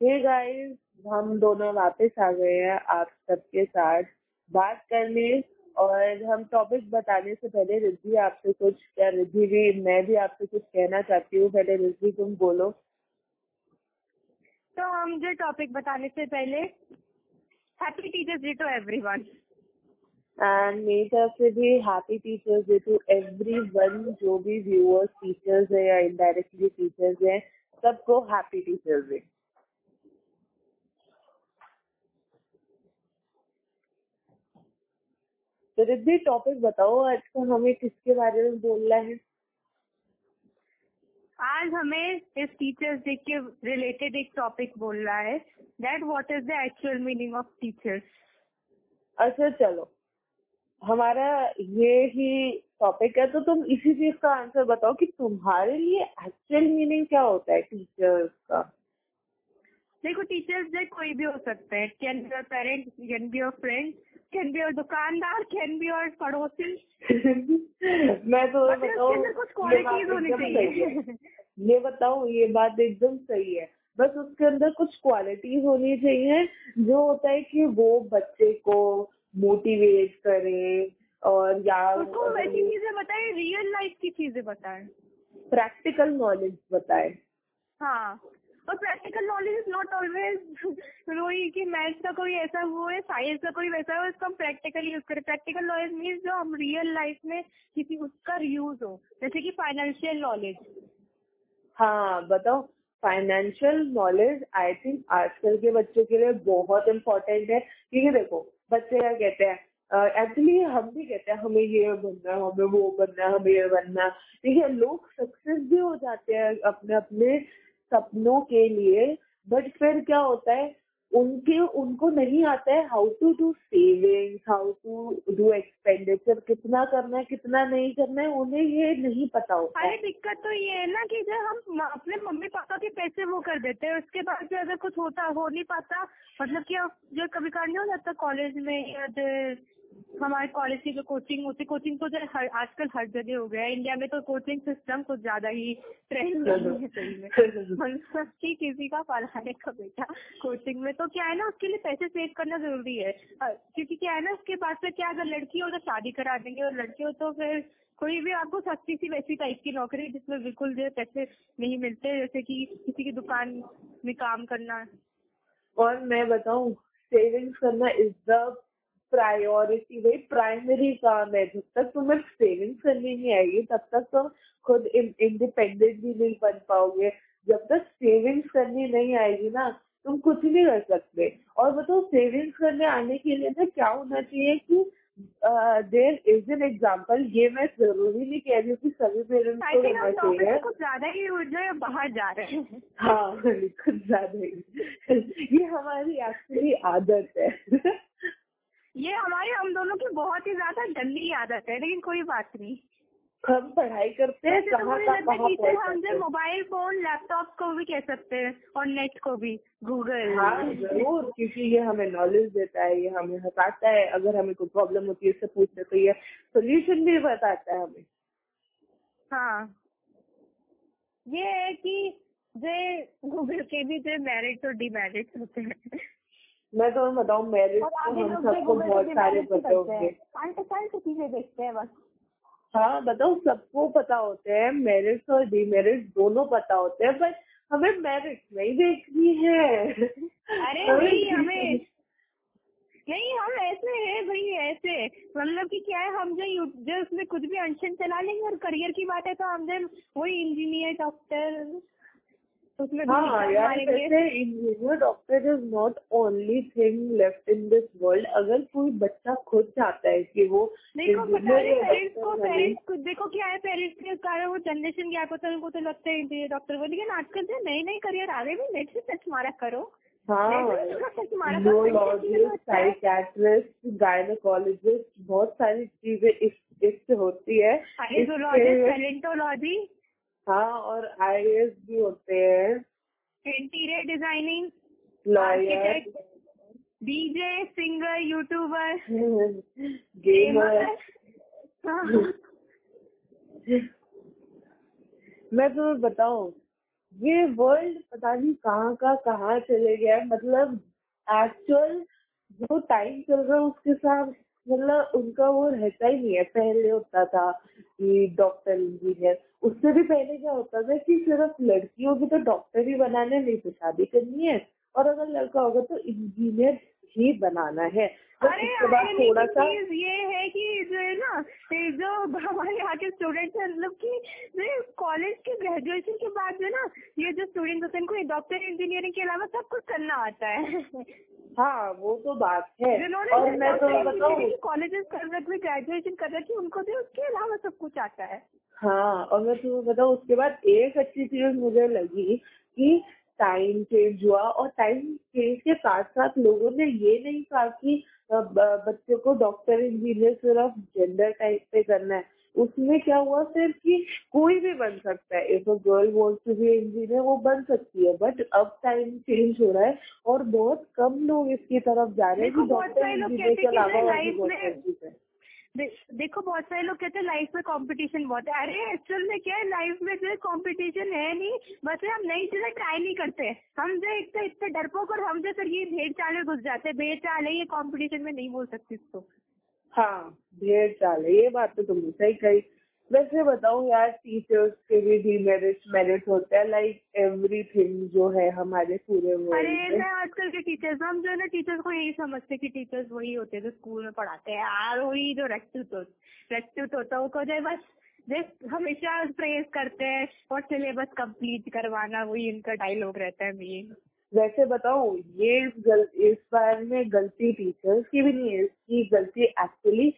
Hey guys हम दोनों वापस आ गए हैं आप सबके साथ बात करने और हम टॉपिक बताने से पहले रिद्धि आपसे कुछ क्या रिद्धि भी मैं भी आपसे कुछ कहना चाहती हूँ। पहले रिद्धि तुम बोलो। तो हम जो टॉपिक बताने से पहले happy teachers day to everyone and मेरी तरफ़ से भी happy teachers day to everyone जो भी व्यूअर्स टीचर्स है या इनडायरेक्टली टीचर्स है सबको हैप्पी टीचर्स डे तो रिद्धि टॉपिक बताओ आज का हमें किसके बारे में बोलना है आज हमें इस टीचर्स डे के रिलेटेड एक टॉपिक बोलना है that what is the actual meaning of teachers अच्छा चलो हमारा ये ही टॉपिक है तो तुम इसी चीज़ का आंसर बताओ कि तुम्हारे लिए एक्चुअल मीनिंग क्या होता है टीचर्स का देखो टीचर्स डे कोई भी हो सकता है can be your parent can be your friend can be your दुकानदार कैन बी योर पड़ोसी। मैं तो बताऊँ कुछ क्वालिटीज होनी चाहिए। ये बताऊँ ये बात एकदम सही है। बस उसके अंदर कुछ क्वालिटीज होनी चाहिए जो होता है कि वो बच्चे को मोटिवेट करे और या उसको वैसी चीज़ें बताए रियल लाइफ की चीज़ें बताए। प्रैक्टिकल नॉलेज बताए। हाँ। और practical knowledge is not always वही कि मैथ्स का कोई ऐसा वो है साइंस का कोई वैसा है उसको हम प्रैक्टिकल यूज़ करें। प्रैक्टिकल नॉलेज मीन्स जो हम रियल लाइफ में किसी उसका यूज़ हो जैसे कि फाइनेंशियल नॉलेज हाँ बताओ। फाइनेंशियल नॉलेज आई थिंक आजकल के बच्चों के लिए बहुत इम्पोर्टेंट है। क्योंकि देखो बच्चे क्या कहते हैं एक्चुअली uh, हम भी कहते हैं हमें ये बनना है हमें वो बनना है हमें ये बनना। ठीक है लोग सक्सेस भी हो जाते हैं अपने अपने सपनों के लिए। बट फिर क्या होता है? उनके उनको नहीं आता है how to do savings how to do expenditure कितना करना है कितना नहीं करना है उन्हें ये नहीं पता होता अरे दिक्कत तो ये है ना कि जब हम अपने मम्मी पापा के पैसे वो कर देते हैं उसके बाद जो अगर कुछ होता हो नहीं पाता मतलब कि जो कभी कभी नहीं हो जाता कॉलेज में या हमारे कॉलेज की जो कोचिंग होती है कोचिंग तो जो हर आजकल हर जगह हो गया है। इंडिया में तो कोचिंग सिस्टम कुछ ज़्यादा ही ट्रेंड नहीं है सही में। मतलब कि किसी का पढ़ाने का बेटा कोचिंग में। तो क्या है ना उसके लिए पैसे सेव करना ज़रूरी है। क्योंकि क्या है ना उसके पास में क्या अगर लड़की हो तो शादी करा देंगे और लड़के हो तो फिर कोई भी आपको सस्ती सी वैसी टाइप की नौकरी जिसमें बिल्कुल जो पैसे नहीं मिलते जैसे कि किसी की दुकान में काम करना। और मैं बताऊँ सेविंग्स करना इज़ द प्रायोरिटी वही प्राइमरी काम है। जब तक तुम्हें सेविंग्स करनी नहीं आएगी तब तक तुम खुद इंडिपेंडेंट भी नहीं बन पाओगे। जब तक सेविंग्स करनी नहीं आएगी ना तुम कुछ नहीं कर सकते। और बताओ सेविंग्स करने आने के लिए ना क्या होना चाहिए कि देर इज़ एन एग्ज़ाम्पल ये मैं ज़रूरी नहीं कह रही हूँ कि सभी पेरेंट्स को करना चाहिए। कुछ ज़्यादा ही बाहर जा रहे हैं। हाँ कुछ ज़्यादा ही। ये हमारी एक्चुअली आदत है। ये हमारे हम दोनों की बहुत ही ज़्यादा गंदी आदत है लेकिन कोई बात नहीं। हम पढ़ाई करते हैं तो हम जो मोबाइल फ़ोन लैपटॉप को भी कह सकते हैं और नेट को भी गूगल। हाँ ज़रूर क्योंकि ये हमें नॉलेज देता है ये हमें हटाता है अगर हमें कोई प्रॉब्लम होती है इससे पूछते तो ये सोल्यूशन भी बताता है हमें। हाँ। ये है कि जो गूगल के भी जो मेरिट्स और डिमेरिट्स होते हैं मैं तो बताऊँ मेरिट तो हम सबको बहुत सारे पता होंगे। चीज़ें देखते हैं बस। हाँ बताओ सबको पता होते हैं मेरिट्स और डीमेरिट्स दोनों पता होते हैं पर हमें मेरिट नहीं देखनी है। अरे भाई हमें नहीं हम ऐसे हैं भाई ऐसे। मतलब कि क्या है हम जो जो उसमें कुछ भी अनशन चला लेंगे और करियर की बात है तो हम जो वही इंजीनियर डॉक्टर उसमें हाँ यार engineer doctor is not only thing left in this world अगर कोई बच्चा खुद चाहता है कि वो देखो पेरेंट्स को पेरेंट्स को देखो क्या है पेरेंट्स के कारण वो जनरेशन गैप होता है उनको तो लगता है इंजीनियर डॉक्टर को लेकिन आजकल जो नए नए करियर आ रहे हैं नेट से मारा करो साइकेट्रिस्ट गायनोकोलॉजिस्ट बहुत सारी चीज़ें इस इससे होती है। हाँ और आईएस भी होते हैं। Interior designing lawyer DJ singer YouTuber gamer मैं तुम्हें बताऊँ ये वर्ल्ड पता नहीं कहाँ का कहाँ चले गया मतलब एक्चुअल जो टाइम चल रहा है उसके साथ मतलब उनका वो रहता ही नहीं है। पहले होता था कि डॉक्टर इंजीनियर उससे भी पहले क्या होता था कि सिर्फ़ लड़कियों की तो डॉक्टर ही बनाना नहीं तो शादी करनी है। और अगर लड़का होगा तो इंजीनियर ही बनाना है। अरे उसके बाद थोड़ा सा ये है कि जो है ना जो हमारे यहाँ के स्टूडेंट है मतलब कि कॉलेज के ग्रेजुएशन के बाद जो ना ये जो स्टूडेंट होते हैं इनको डॉक्टर इंजीनियरिंग के अलावा सब कुछ करना आता है। हाँ वो तो बात है। और मैं तो बताऊँ कॉलेजेस कर रहे ग्रेजुएशन कर रहे थे उनको भी उसके अलावा सब कुछ आता है। हाँ और मैं तुम्हें बताऊँ उसके बाद एक अच्छी चीज़ मुझे लगी कि टाइम चेंज हुआ और टाइम चेंज के साथ साथ लोगों ने ये नहीं कहा कि बच्चों को डॉक्टर इंजीनियर सिर्फ़ जेंडर टाइप पे करना है। उसमें क्या हुआ सिर्फ़ कि कोई भी बन सकता है। If a girl wants to be engineer वो बन सकती है बट अब टाइम चेंज हो रहा है और बहुत कम लोग इसकी तरफ़ जा रहे हैं डॉक्टर इंजीनियर के अलावा और देखो बहुत सारे लोग कहते हैं लाइफ में कंपटीशन बहुत है। अरे एक्चुअल में क्या है लाइफ में जो कंपटीशन है नहीं बस हम नई चीज़ें ट्राई नहीं करते। हम जो इतने इतने डरपोक और हम जो सर ये भेड़ चाल में घुस जाते हैं। भेड़ चाल है ये कंपटीशन में नहीं बोल सकती इसको। हाँ भेड़ चाल है ये बात तो तुमने सही कही। वैसे बताओ यार टीचर्स के भी डीमेरिट मेरिट होते हैं लाइक एवरीथिंग जो है हमारे पूरे अरे मैं। आजकल के टीचर्स हम जो है ना टीचर्स को यही समझते कि टीचर्स वही होते हैं जो स्कूल में पढ़ाते हैं। यार वही जो रेस्ट्यूट रेस्ट्यूट होता है वो को जाए बस हमेशा प्रेस करते हैं और सिलेबस कंप्लीट करवाना वही इनका डायलॉग रहता है मेन वैसे बताओ ये गल, इस बार में गलती टीचर्स की भी नहीं है इसकी गलती एक्चुअली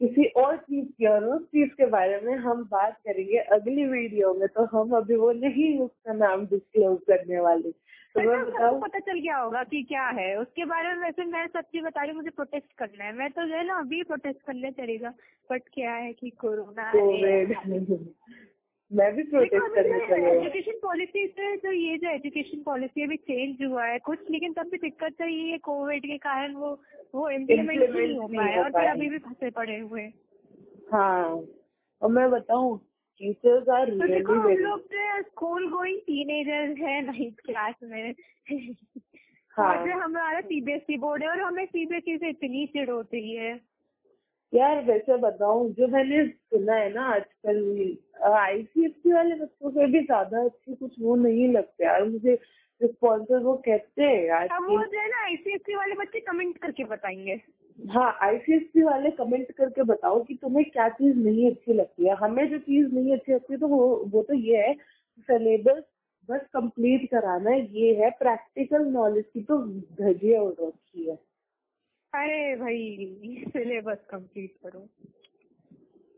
किसी और चीज़ की और उस चीज़ के बारे में हम बात करेंगे अगली वीडियो में तो हम अभी वो नहीं उसका नाम डिस्क्लोज करने वाले। तो मैं बताऊँ पता चल गया होगा कि क्या है उसके बारे में वैसे मैं सच्ची बता रही हूँ मुझे प्रोटेस्ट करना है। मैं तो जो है ना अभी प्रोटेस्ट करने चलेगा बट क्या है कि कोरोना कोविड मैं भी प्रोटेस्ट करने चले एजुकेशन पॉलिसी से तो ये जो एजुकेशन पॉलिसी अभी चेंज हुआ है कुछ लेकिन तब भी दिक्कत तो ये है कोविड के कारण वो वो इम्प्लीमेंट नहीं हो पाया और फिर अभी भी फंसे पड़े हुए हाँ। और मैं बताऊँ टीचर्स आर रियली हम लोग स्कूल गोइंग टीनेजर है नाइन्थ क्लास में। हाँ। हमारा सीबीएसई बोर्ड है और हमें सीबीएसई से इतनी चिड़ होती है। यार वैसे बताऊँ जो मैंने सुना है ना आजकल आईसीएससी वाले बच्चों से भी ज़्यादा अच्छे कुछ वो नहीं लगते यार मुझे रिस्पॉन्सर वो कहते हैं यार वो जो है ना आईसीएससी वाले बच्चे कमेंट करके बताएँगे। हाँ आईसीएससी वाले कमेंट करके बताओ कि तुम्हें क्या चीज़ नहीं अच्छी लगती है। हमें जो चीज़ नहीं अच्छी लगती है तो वो वो तो ये है सिलेबस बस कंप्लीट कराना है ये है प्रैक्टिकल नॉलेज की तो धजिया उड़ रखी है। अरे भाई? सिलेबस कंप्लीट करो।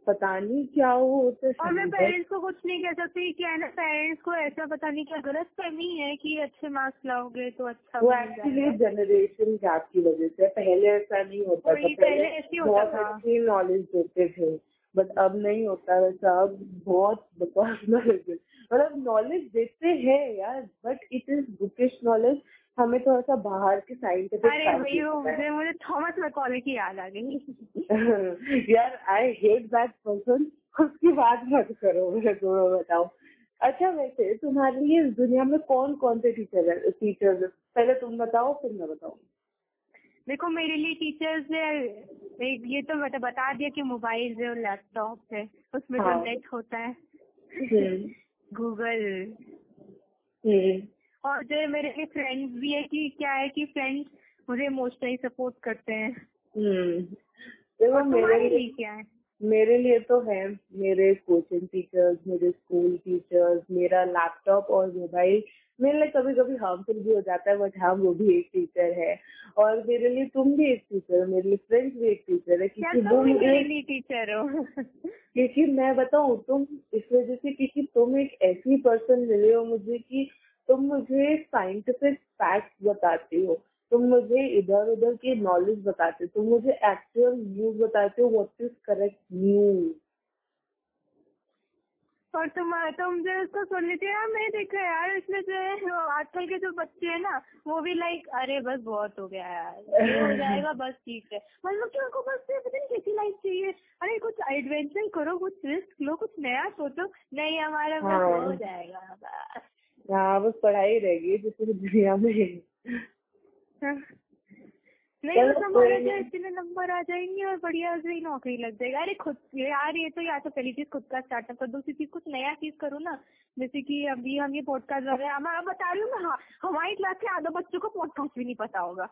पता नहीं क्या हो तो और मैं पेरेंट्स को कुछ नहीं कह सकती क्या है ना पेरेंट्स को ऐसा पता नहीं क्या गलत फहमी है कि अच्छे मार्क्स लाओगे तो अच्छा वो एक्चुअली जनरेशन गैप की वजह से पहले ऐसा नहीं होता था। पहले ऐसे होता अच्छी नॉलेज देते थे बट अब नहीं होता वैसा अब बहुत बकवास नॉलेज मतलब नॉलेज देते हैं यार but it is bookish knowledge हमें थोड़ा सा बाहर के साइंटिफिक अरे मुझे मुझे थॉमस मैकॉले की याद आ गई। यार आई हेट दैट पर्सन उसकी बात मत करो मुझे तुम्हें बताओ। अच्छा वैसे तुम्हारे लिए इस दुनिया में कौन कौन से टीचर है टीचर पहले तुम बताओ फिर मैं बताऊँ। देखो मेरे लिए टीचर्स है ये तो मैंने बता दिया कि मोबाइल है और लैपटॉप है। उसमें हाँ. जो नेट होता है। गूगल हम्म। और जो मेरे लिए फ्रेंड्स भी है कि क्या है कि फ्रेंड्स मुझे इमोशनली सपोर्ट करते हैं। हम्म। देखो मेरे लिए क्या है? मेरे लिए तो है मेरे कोचिंग टीचर्स मेरे स्कूल टीचर्स मेरा लैपटॉप और मोबाइल मेरे लिए कभी कभी हार्मफुल भी हो जाता है बट हाँ वो भी एक टीचर है। और मेरे लिए तुम भी एक टीचर हो मेरे लिए फ्रेंड्स भी एक टीचर है। क्योंकि तुम एक टीचर हो? क्योंकि मैं बताऊँ तुम इस वजह से क्योंकि तुम एक ऐसी पर्सन मिले हो मुझे कि तुम मुझे साइंटिफिक फैक्ट बताते हो। तुम मुझे इधर उधर की नॉलेज बताते हो। तुम मुझे एक्चुअल न्यूज़ बताते हो। व्हाट इज़ करेक्ट न्यूज़ और तुम तुम जो उसको सुन लेते यार मैं देखा यार इसमें जो है आजकल के जो बच्चे हैं ना वो भी लाइक अरे बस बहुत हो गया यार। ये हो जाएगा बस ठीक है। मतलब कि उनको बस पता नहीं कैसी लाइफ चाहिए। अरे कुछ एडवेंचर करो कुछ रिस्क लो कुछ नया सोचो। नहीं हमारा बस हाँ। हो जाएगा बस। हाँ बस पढ़ाई रहेगी दूसरी दुनिया में हाँ। नहीं बस हमारे जो इतने नंबर आ जाएँगे और बढ़िया से ही नौकरी लग जाएगी। अरे खुद यार ये तो या तो पहली चीज़ खुद का स्टार्टअप कर दूसरी चीज़ कुछ नया चीज़ करो ना। जैसे कि अभी हम ये पॉडकास्ट कर रहे हैं मैं बता रही हूँ मैं हाँ, हमारी क्लास के आधे बच्चों को पॉडकास्ट भी नहीं पता होगा।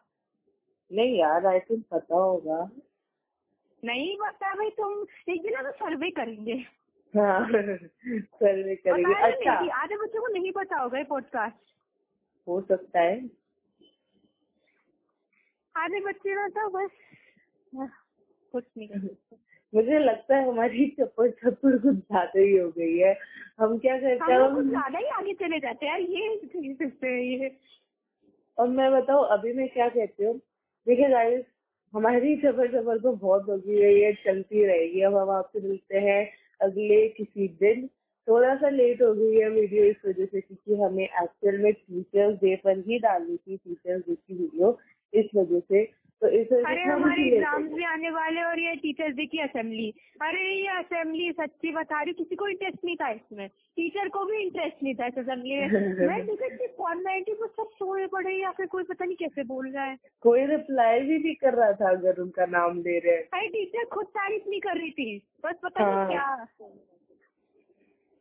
नहीं यार आई थिंक पता होगा। नहीं पता भाई तुम एक दिन हम सर्वे करेंगे। हाँ सर्वे करेंगे। अच्छा। आधे बच्चों को नहीं पता होगा ये पॉडकास्ट हो सकता है। आधे बच्चे ना तो बस हाँ, कुछ नहीं। मुझे लगता है हमारी चप्पल चप्पड़ कुछ ज़्यादा ही हो गई है। हम क्या करते हैं हम ज़्यादा ही आगे चले जाते हैं। ये इससे ये। और मैं बताऊँ अभी मैं क्या कहती हूँ। देखिए गाइस हमारी चप्पल चप्पल तो बहुत होगी है ये चलती रहेगी। अब हम आपसे मिलते हैं। अगले किसी दिन। थोड़ा सा लेट हो गई है वीडियो इस वजह से क्योंकि हमें एक्चुअल में टीचर्स डे पर ही डालनी थी टीचर्स डे की वीडियो इस वजह से। तो इस अरे हमारे हो एग्ज़ाम्स भी आने वाले और ये टीचर्स डे की असेंबली। अरे ये असेंबली सच्ची बता रही किसी को इंटरेस्ट नहीं था इसमें। टीचर को भी इंटरेस्ट नहीं था इस असेंबली में। मैं देखा पर सब सोए पड़े या फिर कोई पता नहीं कैसे बोल रहा है। कोई रिप्लाई भी नहीं कर रहा था अगर उनका नाम ले रहे हैं। अरे टीचर खुद तारीफ़ नहीं कर रही थी। बस पता हाँ। नहीं क्या।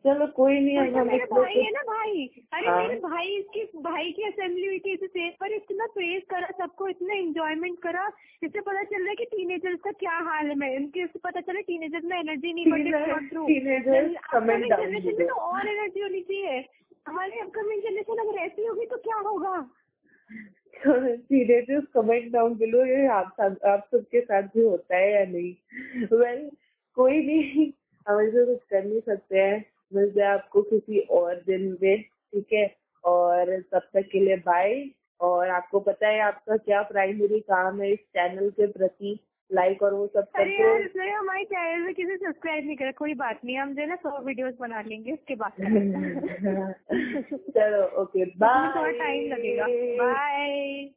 चलो कोई नहीं मेरे भाई है ना भाई। अरे हाँ। मेरे भाई की भाई की असेंबली हुई थी इस स्टेज प्रेज करा सबको इतना एंजॉयमेंट करा इससे पता चल रहा है कि टीनेजर्स का क्या हाल है। इनके इससे पता चला टीनेजर्स में एनर्जी नहीं में below. तो और एनर्जी होनी चाहिए। हमारी अपकमिंग जनरेशन अगर ऐसी होगी तो क्या होगा? सीरियसली कमेंट डाउन बिलो ये आप आप सबके साथ भी होता है या नहीं? वेल कोई नहीं हम इसे कुछ कर नहीं सकते हैं। मिलते हैं आपको किसी और दिन में ठीक है? और तब तक के लिए बाय और आपको पता है आपका क्या प्राइमरी काम है इस चैनल के प्रति लाइक और वो सब अरे करके। हमारे चैनल में किसी सब्सक्राइब नहीं करा कोई बात नहीं हम जो है ना सौ वीडियोस बना लेंगे उसके बाद चलो ओके बाय थोड़ा टाइम लगेगा। बाय